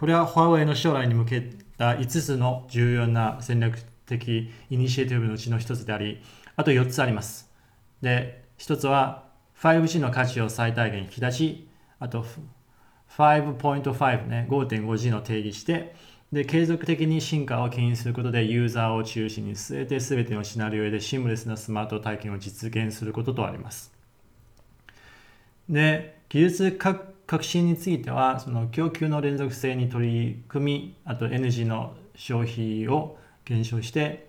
これはファーウェイの将来に向けた5つの重要な戦略的イニシエティブのうちの1つであり、あと4つあります。で、1つは 5G の価値を最大限引き出し、あと5.5ね、5.5G の定義して、で、継続的に進化を牽引することでユーザーを中心に据えて全てのシナリオでシームレスなスマート体験を実現することとあります。で、技術革革新については、その供給の連続性に取り組み、あとエネルギーの消費を減少して、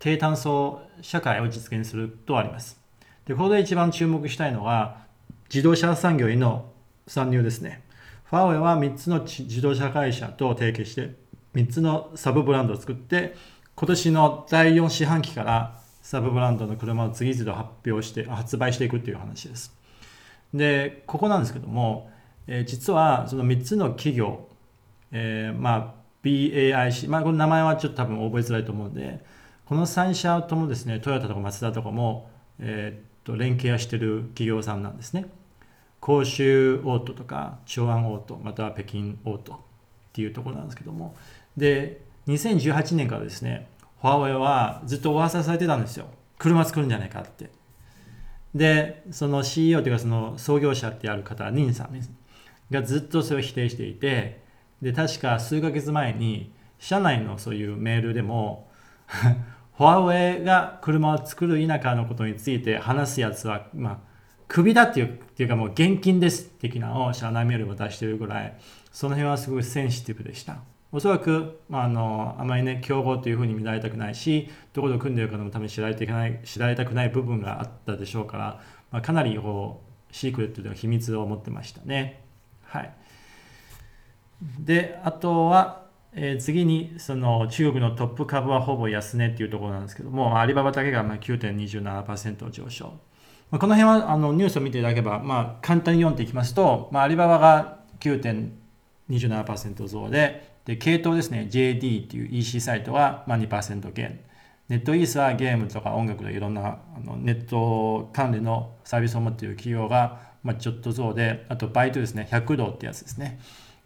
低炭素社会を実現するとあります。で、ここで一番注目したいのは、自動車産業への参入ですね。ファーウェイは3つの自動車会社と提携して、3つのサブブランドを作って、今年の第4四半期からサブブランドの車を次々と発表して、発売していくっていう話です。でここなんですけども、えー、実はその3つの企業、えー、まあ BAIC、まあ、この名前はちょっと多分覚えづらいと思うんでこの3社ともですねトヨタとかマツダとかも、えー、っと連携はしてる企業さんなんですね。甲州オートとか長安オートまたは北京オートっていうところなんですけども。で2018年からですねファーウェイはずっと噂されてたんですよ。車作るんじゃないかって。で、その CEO というかその創業者ってある方、ニンさんです、がずっとそれを否定していて、で、確か数ヶ月前に、社内のそういうメールでもファーウェイが車を作る田舎のことについて話すやつは、まあ、クビだっていうっていうかもう現金です的なのを社内メールを出しているぐらい、その辺はすごいセンシティブでした。おそらく、まあ、あのあまりね競合というふうに見られたくないしどこと組んでいるかのために知られていない知られたくない部分があったでしょうから、まあ、かなりこうシークレットでは秘密を持ってましたね。はい、であとは、えー、次にその中国のトップ株はほぼ安値っていうところなんですけどもアリババだけがまあ9.27%上昇。まあ、この辺はあのニュースを見ていただければ、まあ、簡単に読んでいきますと、まあ、アリババが9.27%増でで、系統ですね、JD っていう EC サイトは、まあ、2%減。ネットイースはゲームとか音楽のいろんなあのネット関連のサービスを持っている企業が、まあ、ちょっと増で、あとバイトですね、100度ってやつですね、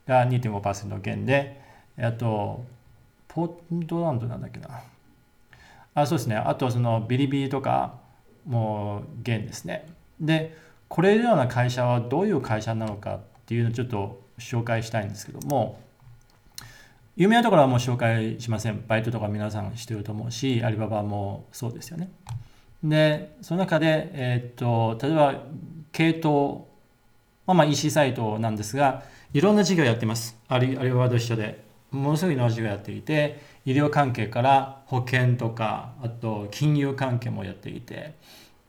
が2.5%減で、あと、ポートランドなんだっけな。あ、そうですね。あと、そのビリビリとかも減ですね。で、これのような会社はどういう会社なのかっていうのをちょっと紹介したいんですけども、有名なところはもう紹介しません。バイトとか皆さんしてると思うし、アリババもそうですよね。で、その中で、えー、っと、例えば、系統、まあ、まあ EC サイトなんですが、いろんな事業やってます。アリアリババと一緒で。ものすごいいろんな事業やっていて、医療関係から保険とか、あと金融関係もやっていて、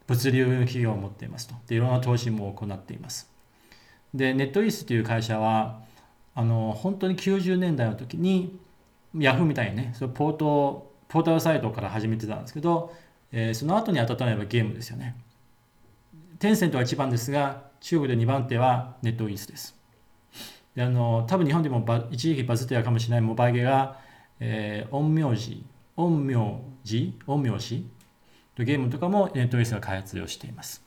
物流企業を持っていますと。で、いろんな投資も行っています。で、ネットイースという会社は、あの本当に90年代の時にヤフーみたいにねそのポートポータルサイトから始めてたんですけど、えー、その後に当たったのはゲームですよね。テンセントは1番ですが中国で2番手はネットイースです。であの多分日本でも一時期バズってたかもしれないモバイゲが、えー、陰陽師陰陽師陰陽師とゲームとかもネットイースが開発をしています。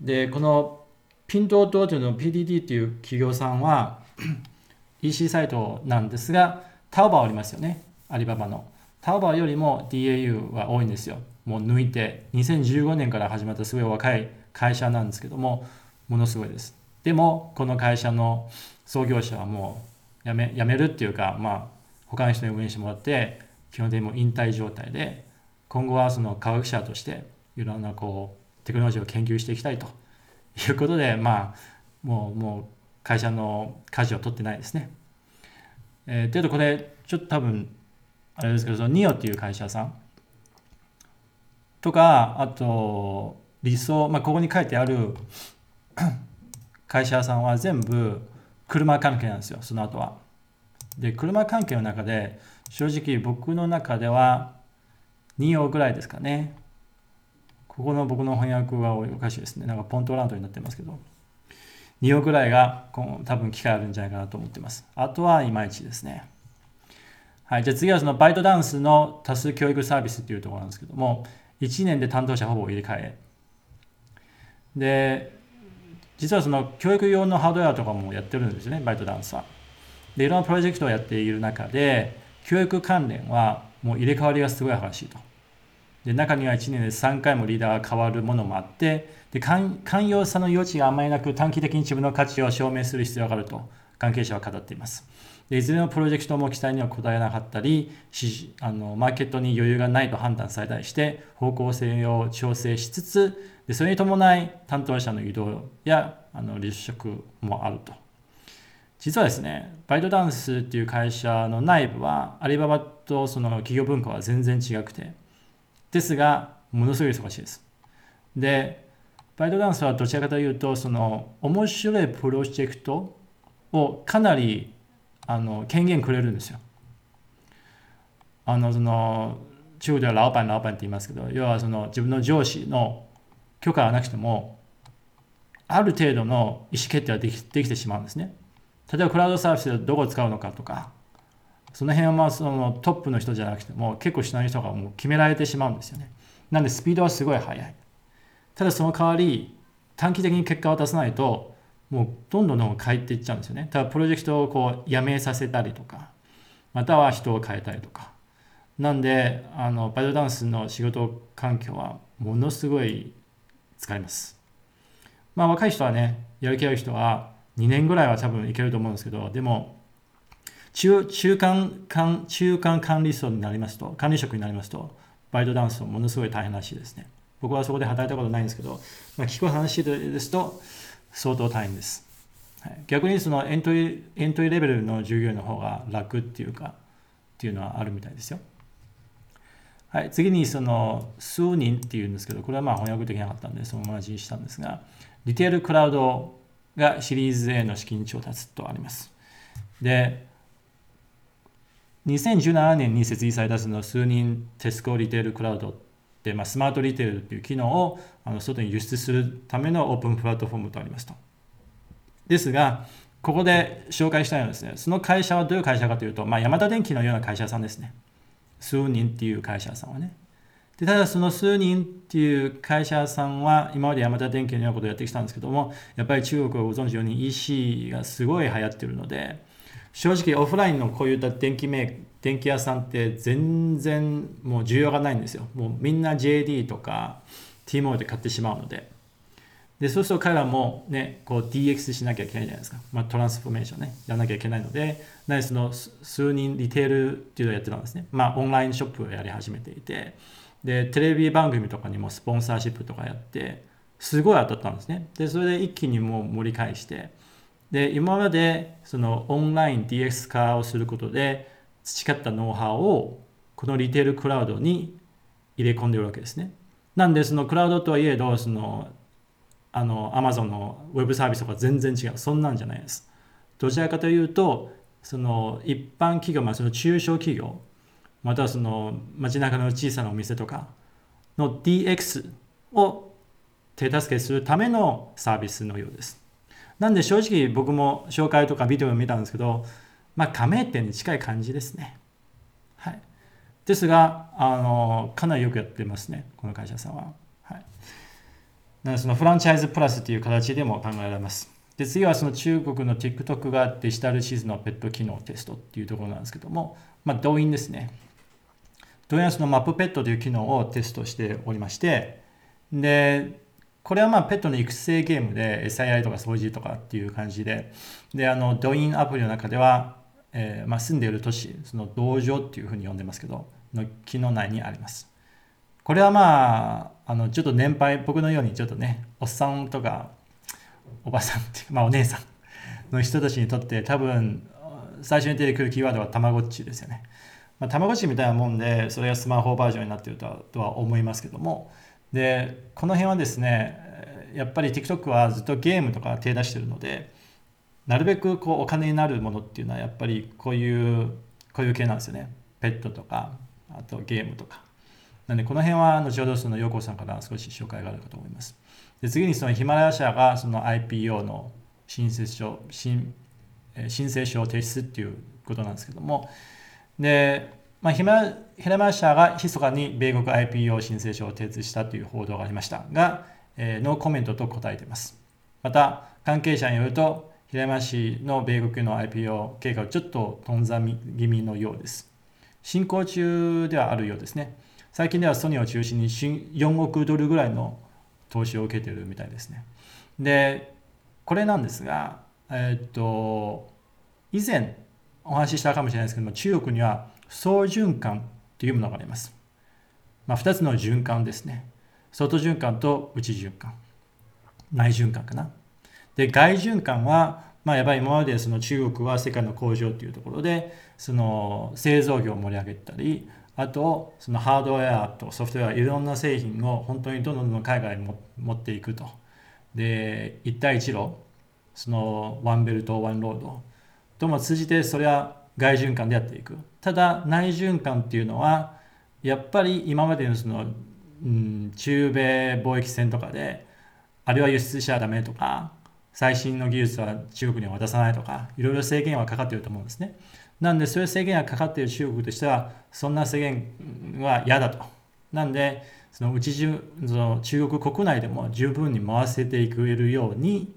でこのピントートというの PDD っていう企業さんは EC サイトなんですが、タオバオありますよね。アリババの。タオバオよりも DAU は多いんですよ。もう抜いて、2015年から始まったすごい若い会社なんですけども、ものすごいです。でも、この会社の創業者はもう辞め辞めるっていうか、まあ、他の人に運営してもらって、基本的にも引退状態で、今後はその科学者として、いろんなこう、テクノロジーを研究していきたいということで、まあ、もう、もう、会社の舵を取ってないですね。えー、というとこれちょっと多分あれですけどそのニオっていう会社さんとかあと理想、まあ、ここに書いてある 会社さんは全部車関係なんですよその後は。で車関係の中で正直僕の中では2億ぐらいですかね。ここの僕の翻訳はおかしいですね。なんかポントランドになってますけど。2億ぐらいが多分機会あるんじゃないかなと思ってます。あとはいまいちですね。はい、じゃあ次はそのバイトダンスの多数教育サービスっていうところなんですけども、1年で担当者ほぼ入れ替え。で、実はその教育用のハードウェアとかもやってるんですよね、バイトダンスは。でいろんなプロジェクトをやっている中で教育関連はもう入れ替わりがすごい激しいとで中には1年で3回もリーダーが変わるものもあってで寛容さの余地があまりなく短期的に自分の価値を証明する必要があると関係者は語っています。でいずれのプロジェクトも期待には応えなかったりあのマーケットに余裕がないと判断されたりして方向性を調整しつつでそれに伴い担当者の移動やあの離職もあると。実はですねバイトダンスっていう会社の内部はアリババとその企業文化は全然違くてですがものすごい忙しいですでバイトダンスはどちらかというとその面白いプロジェクトをかなりあの権限くれるんですよ。あのその中国では老板老板って言いますけど要はその自分の上司の許可がなくてもある程度の意思決定はできできてしまうんですね。例えばクラウドサービスでどこを使うのかとかその辺はまあそのトップの人じゃなくても結構下の人がもう決められてしまうんですよね。なんでスピードはすごい速い。ただその代わり短期的に結果を出さないともうどんどんどん変えていっちゃうんですよね。ただプロジェクトをこうやめさせたりとか、または人を変えたりとか。なんで、あの、バイトダンスの仕事環境はものすごい使います。まあ若い人はね、やる気ある人は2年ぐらいは多分いけると思うんですけど、でも、中中間管中間管理層になりますと、管理職になりますと、バイトダンスはものすごい大変らしいですね。僕はそこで働いたことないんですけど、まあ、聞く話ですと、相当大変です。はい、逆にそのエントリーエントリーレベルの従業員の方が楽っていうかっていうのはあるみたいですよ。はい、次にその数人っていうんですけどこれはまあ翻訳できなかったんでそのまま字にしたんですがリテールクラウドがシリーズ A の資金調達とあります。で2017年に設立されたその数人テスコリテールクラウドで、まあ、スマートリテールっていう機能をあの外に輸出するためのオープンプラットフォームとありますと。ですが、ここで紹介したいのはですね、その会社はどういう会社かというと、まあ、ヤマダ電機のような会社さんですね。数人っていう会社さんはね。でただその数人っていう会社さんは今までヤマダ電機のようなことをやってきたんですけども、やっぱり中国をご存知のように EC がすごい流行ってるので、正直オフラインのこういった電気メー電気屋さんって全然もう需要がないんですよ。もうみんな JD とか T モールで買ってしまうので。で、そうすると彼らもね、こう DX しなきゃいけないじゃないですか。まあ、トランスフォーメーションね、やらなきゃいけないので、なその数人リテールっていうのをやってたんですね。まあ、オンラインショップをやり始めていて、で、テレビ番組とかにもスポンサーシップとかやって、すごい当たったんですね。で、それで一気にもう盛り返して、で、今までそのオンライン DX 化をすることで、培ったノウハウをこのリテールクラウドに入れ込んでるわけですね。なんでそのクラウドとはいえどそのあの Amazon のウェブサービスとか全然違うそんなんじゃないです。どちらかというとその一般企業、まあ、その中小企業またはその街中の小さなお店とかの DX を手助けするためのサービスのようです。なんで正直僕も紹介とかビデオを見たんですけどまあ、加盟店に近い感じですね。はい。ですが、あの、かなりよくやってますね、この会社さんは。はい。なので、そのフランチャイズプラスという形でも考えられます。で、次はその中国の TikTok がデジタル地図のペット機能テストっていうところなんですけども、まあ、動員ですね。動員はそのマップペットという機能をテストしておりまして、で、これはまあペットの育成ゲームで餌やりとか掃除とかっていう感じで、で、あの、ドインアプリの中では、えー、まあ、住んでいる都市その道場っていうふうに呼んでますけどの木の内にあります。これはまああのちょっと年配僕のようにちょっとねおっさんとかおばさんっていうまあお姉さん の人たちにとって多分最初に出てくるキーワードはたまごっちですよね。まあ、たまごっちみたいなもんでそれがスマホバージョンになっているとは思いますけどもでこの辺はですねやっぱり TikTok はずっとゲームとか手出してるのでなるべくこうお金になるものっていうのはやっぱりこういうこういう系なんですよね。ペットとかあとゲームとか。なんでこの辺は後ほどその陽子さんから少し紹介があるかと思います。で次にそのヒマラヤ社がその IPO の申請書申申請書を提出っていうことなんですけども。で、まあ、ヒマラヤ社が密かに米国 IPO 申請書を提出したという報道がありましたが、えー、ノーコメントと答えていますまた関係者によると平山氏の米国の IPO 計画ちょっと頓挫気味のようです。進行中ではあるようですね。最近ではソニーを中心に4億ドルぐらいの投資を受けているみたいですね。で、これなんですが、えー、っと、以前お話ししたかもしれないですけども、中国には総循環というものがあります。まあ、2つの循環ですね。外循環と内循環。内循環かな。で、外循環は、まあ、やっぱり今までその中国は世界の工場というところで、その製造業を盛り上げたり、あと、そのハードウェアとソフトウェア、いろんな製品を本当にどんどんどん海外に持っていくと。で、一帯一路、そのワンベルト、ワンロードとも通じて、それは外循環でやっていく。ただ、内循環っていうのは、やっぱり今までのその、うん、中米貿易戦とかで、あるいは輸出しちゃダメとか、最新の技術は中国には渡さないとか、いろいろ制限はかかっていると思うんですね。なんで、そういう制限がかかっている中国としては、そんな制限は嫌だと。なんで、そのうち中その中国国内でも十分に回せていくるように、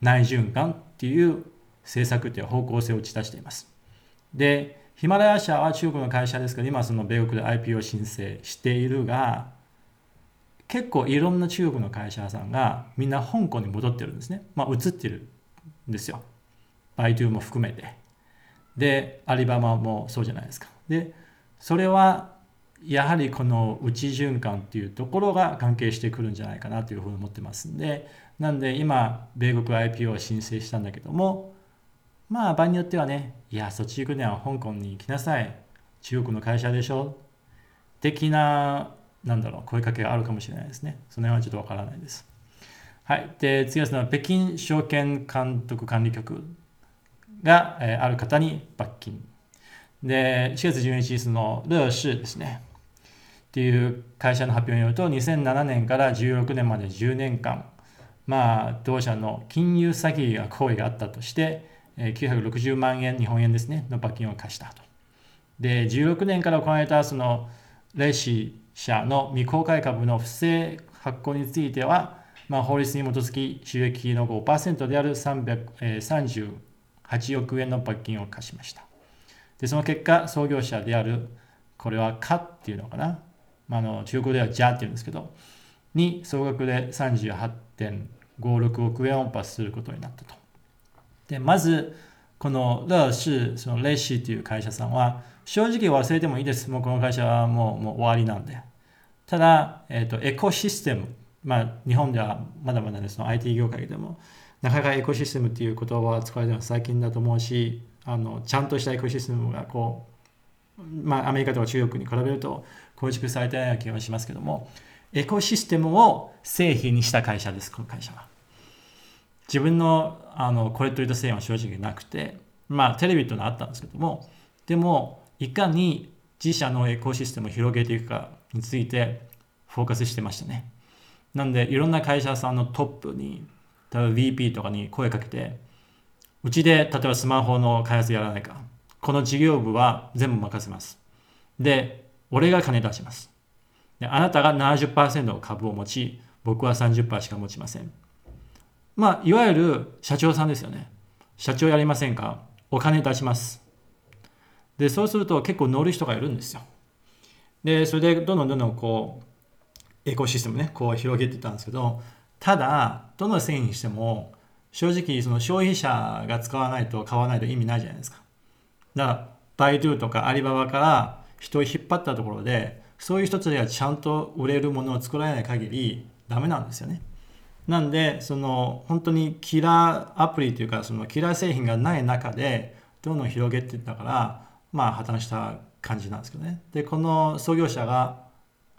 内循環っていう政策という方向性を打ち出しています。で、ヒマラヤ社は中国の会社ですけど、今その米国で IPO 申請しているが、結構いろんな中国の会社さんがみんな香港に戻ってるんですね。まあ移ってるんですよ。バイトゥーも含めて。で、アリババもそうじゃないですか。で、それはやはりこの内循環っていうところが関係してくるんじゃないかなというふうに思ってますんで、なんで今、米国 IPO を申請したんだけども、まあ場合によってはね、いや、そっち行くには香港に行きなさい。中国の会社でしょ的な、なんだろう、声かけがあるかもしれないですね。その辺はちょっとわからないです。はい。で、次はその北京証券監督管理局が、えー、ある方に罰金。で、4月12日、その、乐視ですね。っていう会社の発表によると、2007年から16年まで10年間、まあ、同社の金融詐欺が行為があったとして、960万円、日本円ですね、の罰金を課したと。で、16年から行われたその、レシ社の未公開株の不正発行については、まあ、法律に基づき収益の5%である338億円の罰金を課しました。で、その結果、創業者である、これはカっていうのかな、まあ、の中国ではジャっていうんですけど、に総額で38.56億円をパスすることになったと。で、まず、この乐視、そのレシーという会社さんは、正直忘れてもいいです。もうこの会社はもうもう終わりなんで。ただ、えっ、ー、と、エコシステム。まあ、日本ではまだまだね、その IT 業界でも、なかなかエコシステムっていう言葉は使われてるのは最近だと思うし、あのちゃんとしたエコシステムがこう、まあ、アメリカとか中国に比べると構築されてないような気がしますけどもエコシステムを製品にした会社ですこの会社は自分のあのこれといった製品は正直なくてまあテレビというのはあったんですけどもでもいかに自社のエコシステムを広げていくかについてフォーカスしてましたねなんでいろんな会社さんのトップに例えば VP とかに声かけてうちで例えばスマホの開発やらないか。この事業部は全部任せます。で、俺が金出します。であなたが70%の株を持ち、僕は30%しか持ちません。まあ、いわゆる社長さんですよね。社長やりませんか？お金出します。で、そうすると結構乗る人がいるんですよ。で、それでどんどんどんどんこう、エコシステムね、こう広げてたんですけど、ただ、どの製品にしても、正直その消費者が使わないと買わないと意味ないじゃないですか。だから、バイドゥとかアリババから人を引っ張ったところで、そういう人たちがちゃんと売れるものを作られない限りダメなんですよね。なんで、その本当にキラーアプリというか、そのキラー製品がない中で、どんどん広げていったから、まあ破綻した感じなんですけどね。で、この創業者が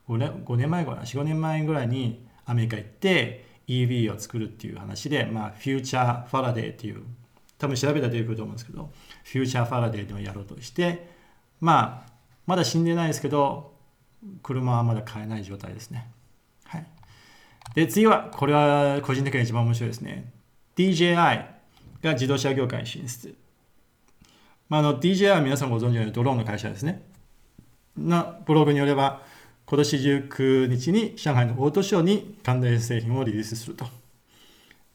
5年 ,5 年前ぐらい、4、5年前ぐらいにアメリカ行って、EV を作るっていう話で、まあ、フューチャーファラデーっていう、多分調べたら出てくると思うんですけど、フューチャーファラデーでもやろうとして、まあ、まだ死んでないですけど、車はまだ買えない状態ですね。で、次は、これは個人的に一番面白いですね。DJI が自動車業界に進出。まあ、あの DJI は皆さんご存知のようにドローンの会社ですね。なブログによれば、今年19日に上海のオートショーに関連製品をリリースすると。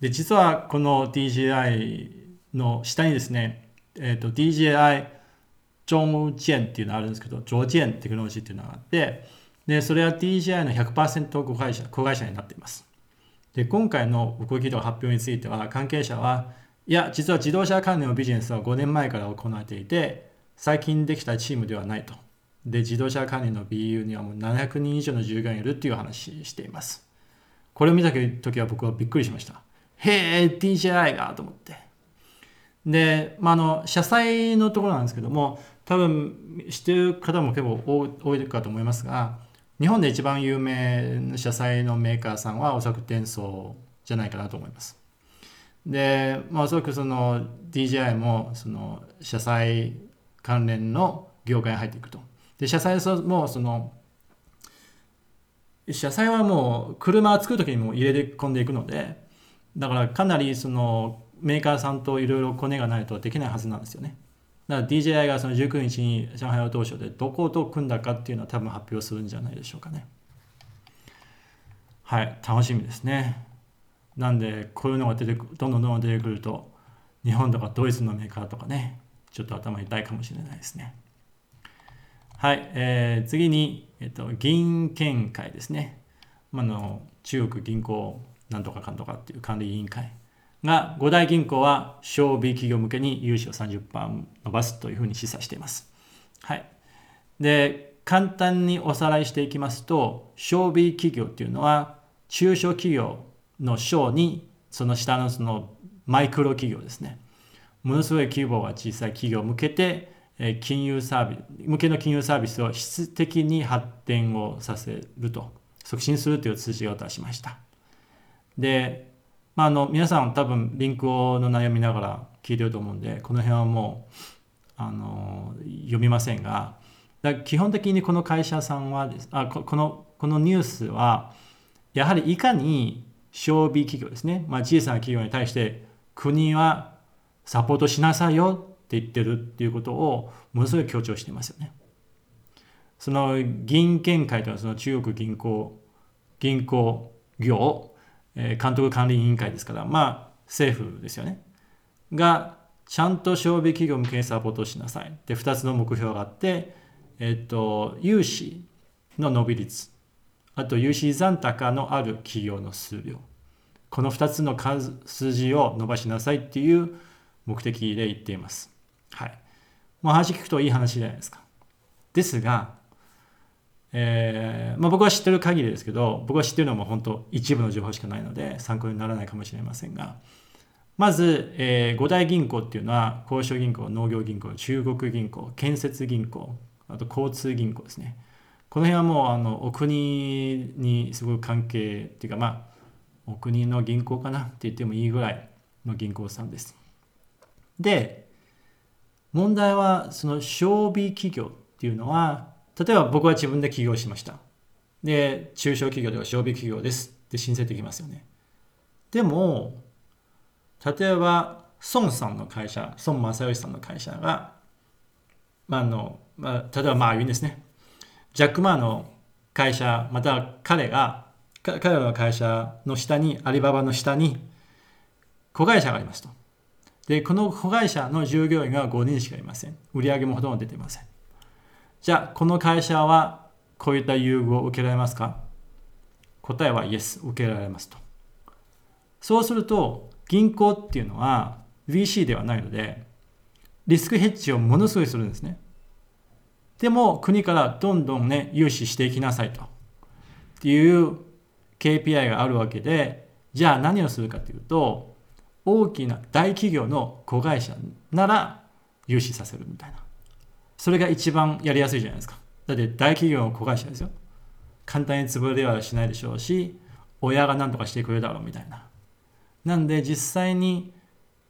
で、実はこの DJI の下にですね、えーと、DJI 中建っていうのがあるんですけど、上建テクノロジーっていうのがあって、で、それは DJI の100%子会社子会社になっています。で、今回の動きと発表については、関係者は、いや、実は自動車関連のビジネスは5年前から行われていて、最近できたチームではないと。で、自動車関連の BU にはもう700人以上の従業員いるっていう話しています。これを見た時は僕はびっくりしました。へえ、DJI がと思って。で、まあ、あの、車載のところなんですけども、多分知ってる方も結構多いかと思いますが、日本で一番有名な車載のメーカーさんはおそらくデンソーじゃないかなと思います。で、まあ、おそらくその DJI もその車載関連の業界に入っていくと。で、車載もその車載はもう車を作る時にも入れ込んでいくので、だからかなりそのメーカーさんといろいろコネがないとできないはずなんですよね。だから DJI がその19日に上海当初でどこと組んだかっていうのは多分発表するんじゃないでしょうかね。はい、楽しみですね。なんでこういうのが出てどんどんどんどん出てくると日本とかドイツのメーカーとかねちょっと頭痛いかもしれないですね。はい、えー、次に、えっと、銀券会ですね。まあの中国銀行なんとかかんとかっていう管理委員会が5大銀行は小 B 企業向けに融資を30%伸ばすというふうに示唆しています。はい。で、簡単におさらいしていきますと、小 B 企業っていうのは中小企業の小にその下のそのマイクロ企業ですね。ものすごい規模が小さい企業向けて、金融サービス、向けの金融サービスを質的に発展をさせると、促進するという通知を出しました。で、まあ、あの皆さん多分リンクをの悩みながら聞いてると思うんでこの辺はもうあの読みませんが基本的にこの会社さんはあこのこのニュースはやはりいかに小 B 企業ですね、まあ、小さな企業に対して国はサポートしなさいよって言ってるっていうことをものすごい強調していますよね。その銀券会というのはその中国銀行銀行業え監督管理委員会ですから、まあ、政府ですよね。が、ちゃんと小微企業向けにサポートしなさい。で、2つの目標があって、えっと、融資の伸び率、あと融資残高のある企業の数量。この2つの数数字を伸ばしなさいっていう目的で言っています。はい。もう話聞くといい話じゃないですか。ですが、えーまあ、僕は知ってる限りですけど僕は知ってるのも本当一部の情報しかないので参考にならないかもしれませんがまず、えー、5大銀行っていうのは交渉銀行農業銀行中国銀行建設銀行あと交通銀行ですね。この辺はもうあのお国にすごく関係っていうかまあお国の銀行かなって言ってもいいぐらいの銀行さんです。で問題はその小微企業っていうのは例えば僕は自分で起業しました。で、中小企業では小微企業ですって申請できますよね。でも、例えば、孫さんの会社、孫正義さんの会社が、まあのまあ、例えばまあ言うんですね。ジャック・マーの会社、また彼が、彼らの会社の下に、アリババの下に、子会社がありますと。で、この子会社の従業員が5人しかいません。売り上げもほとんど出ていません。じゃあ、この会社はこういった優遇を受けられますか？答えは Yes、受けられますと。そうすると、銀行っていうのは VC ではないので、リスクヘッジをものすごいするんですね。でも、国からどんどんね、融資していきなさいと。っていう KPI があるわけで、じゃあ何をするかというと、大きな大企業の子会社なら融資させるみたいな。それが一番やりやすいじゃないですか。だって大企業の子会社ですよ。簡単に潰れはしないでしょうし、親が何とかしてくれるだろうみたいな。なんで実際に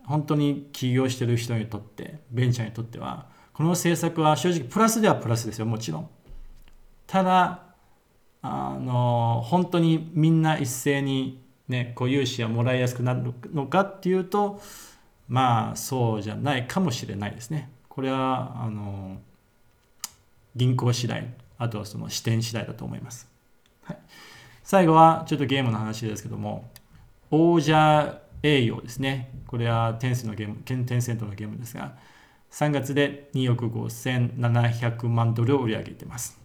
本当に起業してる人にとって、ベンチャーにとっては、この政策は正直プラスではプラスですよ、もちろん。ただ、あの、本当にみんな一斉にね、こう融資がもらいやすくなるのかっていうと、まあそうじゃないかもしれないですね。これはあの銀行次第あとはその視点次第だと思います、はい、最後はちょっとゲームの話ですけども王者栄養ですね。これはテンセントのゲーム、テンセントのゲームですが、3月で2億5700万ドルを売り上げています。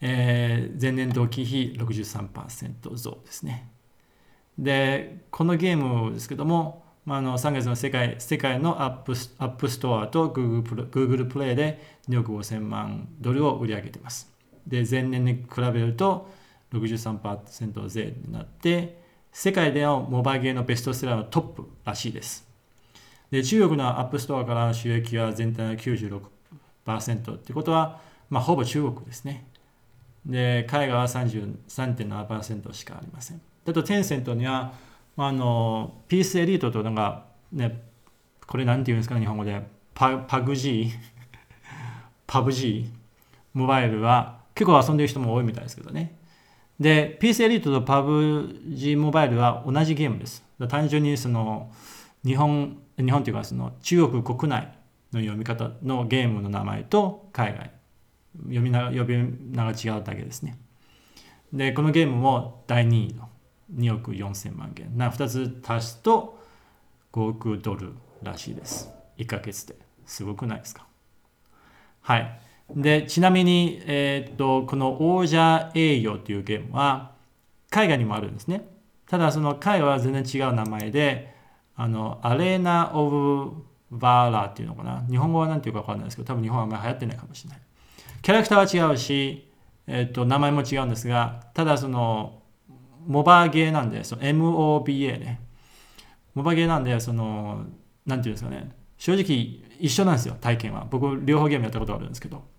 えー、前年同期比63%増ですね。で、このゲームですけども、まあ、あの3月の世界世界のアップアップストアと Google, Google プレイで2億5000万ドルを売り上げています。で、前年に比べると63%増になって、世界でのモバイルゲーのベストセラーのトップらしいです。で、中国のアップストアからの収益は全体の96%ってことは、まあ、ほぼ中国ですね。で、海外は33.7%しかありません。あと、テンセントには、まあ、あの、ピースエリートというのが、ね、これなんて言うんですかね、日本語で。パパグジー パブジーモバイルは結構遊んでる人も多いみたいですけどね。で、PC エリートと PUBG モバイルは同じゲームです。単純にその日本、日本というかその中国国内の読み方のゲームの名前と海外、読み名が違うだけですね。で、このゲームも第2位の2億4000万元。な2つ足すと5億ドルらしいです。1ヶ月で。すごくないですか？はい。で、ちなみに、えー、っと、この王者栄誉というゲームは、海外にもあるんですね。ただ、その海外は全然違う名前で、あの、アレーナ・オブ・バーラーっていうのかな？日本語は何ていうか分かんないですけど、多分日本はあんまり流行ってないかもしれない。キャラクターは違うし、えー、っと、名前も違うんですが、ただその、モバゲーなんで、MOBA ね。モバゲーなんで、その、なんていうんですかね。正直一緒なんですよ、体験は。僕、両方ゲームやったことあるんですけど。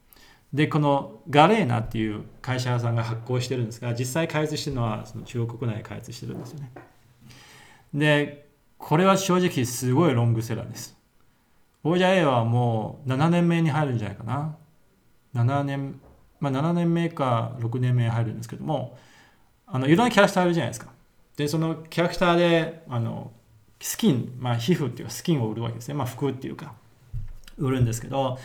でこのガレーナっていう会社さんが発行してるんですが実際開発してるのはその中国国内で開発してるんですよねでこれは正直すごいロングセラーです王者 A はもう7年目に入るんじゃないかな7年まあ7年目か6年目に入るんですけどもあのいろんなキャラクターあるじゃないですか。でそのキャラクターであのスキン、まあ、皮膚っていうかスキンを売るわけですね、まあ、服っていうか。売るんですけど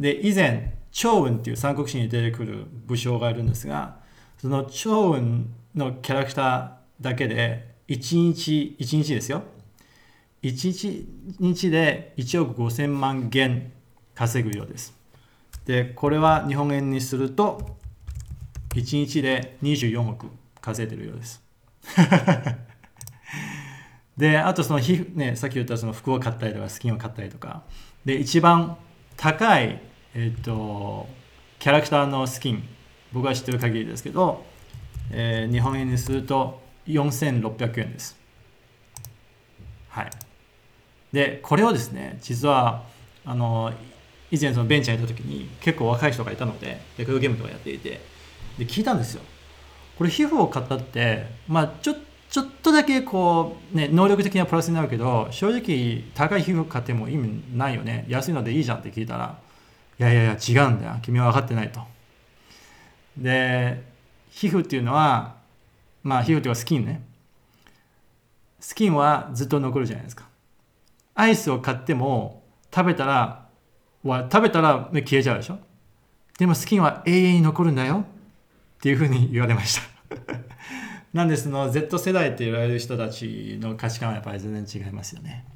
で以前趙雲っていう三国志に出てくる武将がいるんですがその趙雲のキャラクターだけで1日1日ですよ。1日で1億5000万元稼ぐようです。でこれは日本円にすると1日で24億。稼いでるようです。であとその皮膚ねさっき言ったその服を買ったりとかスキンを買ったりとか。で一番高いえっ、とキャラクターのスキン僕が知ってる限りですけど、えー、日本円にすると4600円です。はい。でこれをですね実はあの以前そのベンチャーやった時に結構若い人がいたのでレコーゲームとかやっていてで聞いたんですよ。これ皮膚を買ったってまあちょちょっとだけこうね能力的なプラスになるけど正直高い皮膚を買っても意味ないよね。安いのでいいじゃんって聞いたらいやいやいや違うんだよ。君は分かってないと。で皮膚っていうのはまあ皮膚っていうかスキンね。スキンはずっと残るじゃないですか。アイスを買っても食べたらは食べたら消えちゃうでしょ。でもスキンは永遠に残るんだよ。っていうふうに言われました。なんでその Z 世代って言われる人たちの価値観はやっぱり全然違いますよね。